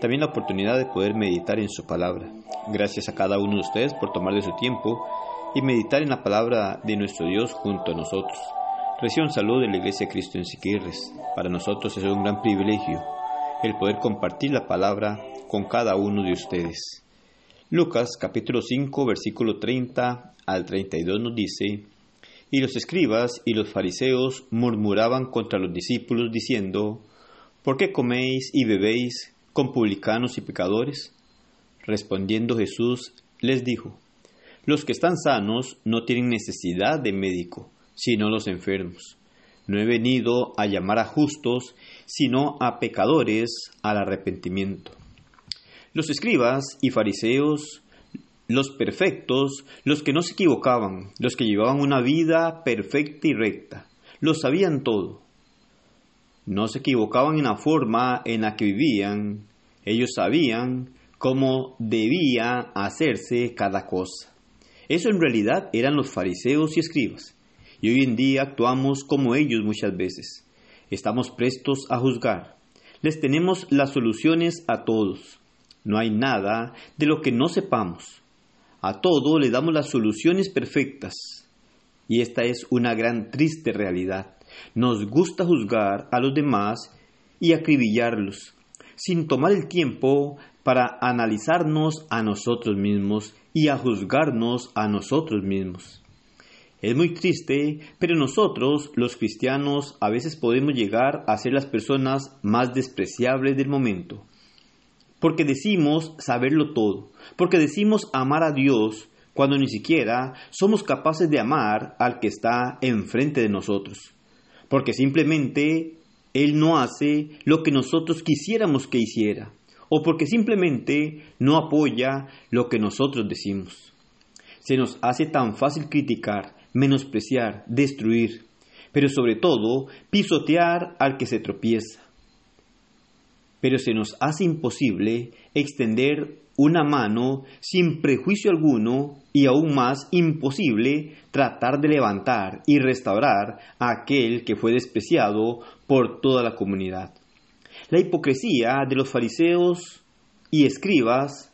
También la oportunidad de poder meditar en su palabra. Gracias a cada uno de ustedes por tomar de su tiempo y meditar en la palabra de nuestro Dios junto a nosotros. Reciban salud de la Iglesia Cristo en Siquirres. Para nosotros es un gran privilegio el poder compartir la palabra con cada uno de ustedes. Lucas capítulo 5 versículo 30 al 32 nos dice, y los escribas y los fariseos murmuraban contra los discípulos diciendo, ¿Por qué coméis y bebéis con publicanos y pecadores? Respondiendo Jesús les dijo, Los que están sanos no tienen necesidad de médico, sino los enfermos. No he venido a llamar a justos, sino a pecadores al arrepentimiento. Los escribas y fariseos, los perfectos, los que no se equivocaban, los que llevaban una vida perfecta y recta, lo sabían todo. No se equivocaban en la forma en la que vivían, ellos sabían cómo debía hacerse cada cosa. Eso en realidad eran los fariseos y escribas, y hoy en día actuamos como ellos muchas veces. Estamos prestos a juzgar. Les tenemos las soluciones a todos. No hay nada de lo que no sepamos. A todo le damos las soluciones perfectas. Y esta es una gran triste realidad. Nos gusta juzgar a los demás y acribillarlos, sin tomar el tiempo para analizarnos a nosotros mismos y a juzgarnos a nosotros mismos. Es muy triste, pero nosotros, los cristianos, a veces podemos llegar a ser las personas más despreciables del momento. Porque decimos saberlo todo, porque decimos amar a Dios cuando ni siquiera somos capaces de amar al que está enfrente de nosotros. Porque simplemente Él no hace lo que nosotros quisiéramos que hiciera, o porque simplemente no apoya lo que nosotros decimos. Se nos hace tan fácil criticar, menospreciar, destruir, pero sobre todo pisotear al que se tropieza. Pero se nos hace imposible extender una mano sin prejuicio alguno y aún más imposible tratar de levantar y restaurar a aquel que fue despreciado por toda la comunidad. La hipocresía de los fariseos y escribas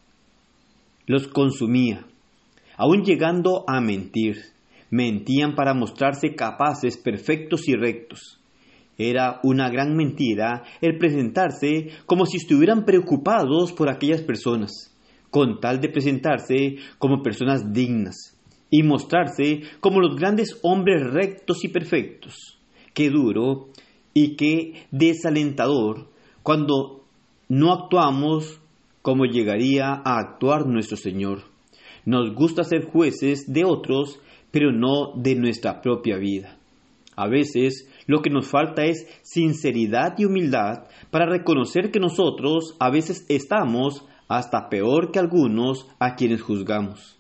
los consumía, aun llegando a mentir. Mentían para mostrarse capaces, perfectos y rectos. Era una gran mentira el presentarse como si estuvieran preocupados por aquellas personas, con tal de presentarse como personas dignas y mostrarse como los grandes hombres rectos y perfectos. Qué duro y qué desalentador cuando no actuamos como llegaría a actuar nuestro Señor. Nos gusta ser jueces de otros, pero no de nuestra propia vida. A veces lo que nos falta es sinceridad y humildad para reconocer que nosotros a veces estamos hasta peor que algunos a quienes juzgamos.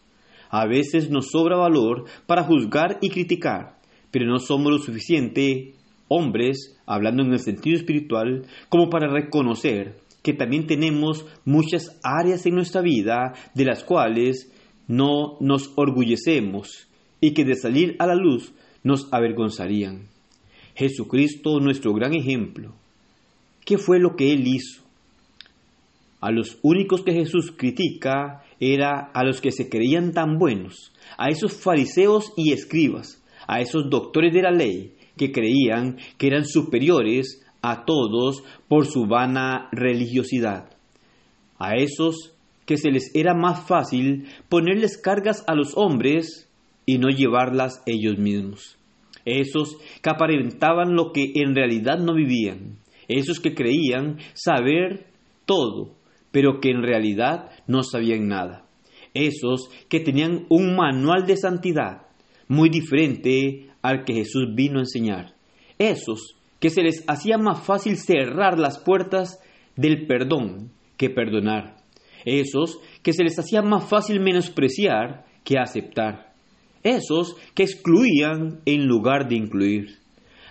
A veces nos sobra valor para juzgar y criticar, pero no somos lo suficiente hombres, hablando en el sentido espiritual, como para reconocer que también tenemos muchas áreas en nuestra vida de las cuales no nos orgullecemos y que de salir a la luz nos avergonzarían. Jesucristo, nuestro gran ejemplo. ¿Qué fue lo que Él hizo? A los únicos que Jesús critica era a los que se creían tan buenos, a esos fariseos y escribas, a esos doctores de la ley que creían que eran superiores a todos por su vana religiosidad, a esos que se les era más fácil ponerles cargas a los hombres y no llevarlas ellos mismos, esos que aparentaban lo que en realidad no vivían, esos que creían saber todo, pero que en realidad no sabían nada. Esos que tenían un manual de santidad muy diferente al que Jesús vino a enseñar. Esos que se les hacía más fácil cerrar las puertas del perdón que perdonar. esos que se les hacía más fácil menospreciar que aceptar, esos que excluían en lugar de incluir.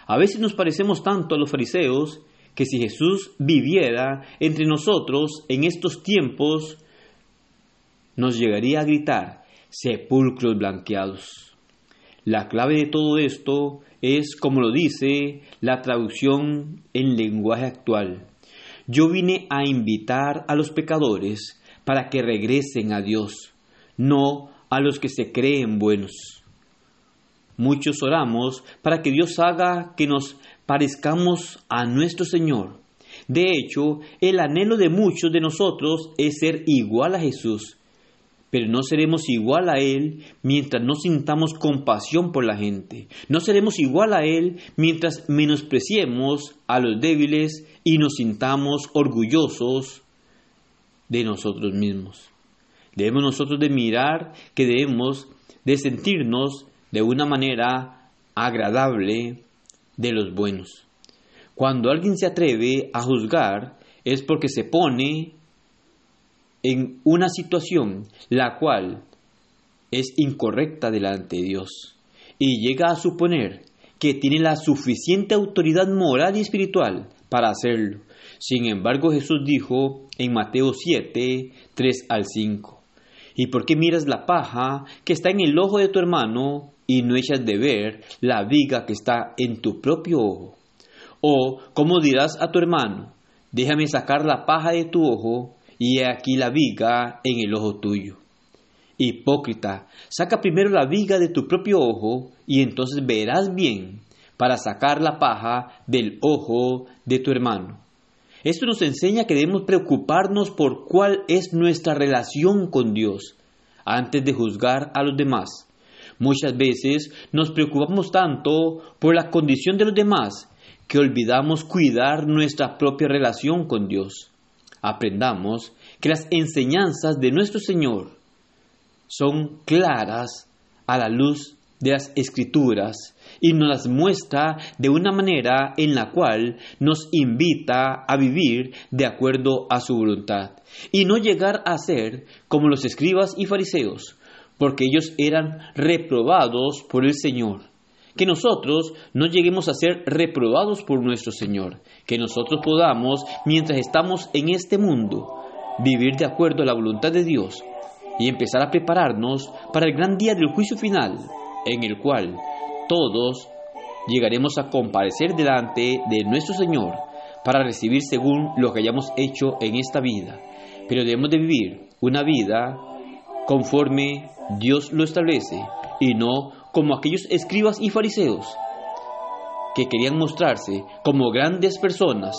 A veces nos parecemos tanto a los fariseos que si Jesús viviera entre nosotros en estos tiempos, nos llegaría a gritar, sepulcros blanqueados. La clave de todo esto es, como lo dice la traducción en lenguaje actual. Yo vine a invitar a los pecadores para que regresen a Dios, no a los que se creen buenos. Muchos oramos para que Dios haga que nos parezcamos a nuestro Señor. De hecho, el anhelo de muchos de nosotros es ser igual a Jesús, pero no seremos igual a Él mientras no sintamos compasión por la gente. No seremos igual a Él mientras menospreciemos a los débiles y nos sintamos orgullosos de nosotros mismos. Debemos nosotros de mirar que debemos de sentirnos de una manera agradable de los buenos. Cuando alguien se atreve a juzgar es porque se pone en una situación la cual es incorrecta delante de Dios y llega a suponer que tiene la suficiente autoridad moral y espiritual para hacerlo. Sin embargo, Jesús dijo en Mateo 7, 3 al 5, ¿y por qué miras la paja que está en el ojo de tu hermano y no echas de ver la viga que está en tu propio ojo? O, ¿cómo dirás a tu hermano, déjame sacar la paja de tu ojo y he aquí la viga en el ojo tuyo? Hipócrita, saca primero la viga de tu propio ojo y entonces verás bien para sacar la paja del ojo de tu hermano. Esto nos enseña que debemos preocuparnos por cuál es nuestra relación con Dios antes de juzgar a los demás. Muchas veces nos preocupamos tanto por la condición de los demás que olvidamos cuidar nuestra propia relación con Dios. Aprendamos que las enseñanzas de nuestro Señor son claras a la luz de las escrituras y nos las muestra de una manera en la cual nos invita a vivir de acuerdo a su voluntad y no llegar a ser como los escribas y fariseos, porque ellos eran reprobados por el Señor. Que nosotros no lleguemos a ser reprobados por nuestro Señor, que nosotros podamos, mientras estamos en este mundo, vivir de acuerdo a la voluntad de Dios y empezar a prepararnos para el gran día del juicio final, en el cual todos llegaremos a comparecer delante de nuestro Señor para recibir según lo que hayamos hecho en esta vida. Pero debemos de vivir una vida conforme Dios lo establece y no como aquellos escribas y fariseos que querían mostrarse como grandes personas,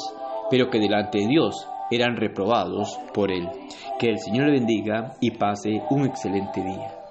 pero que delante de Dios eran reprobados por Él. Que el Señor le bendiga y pase un excelente día.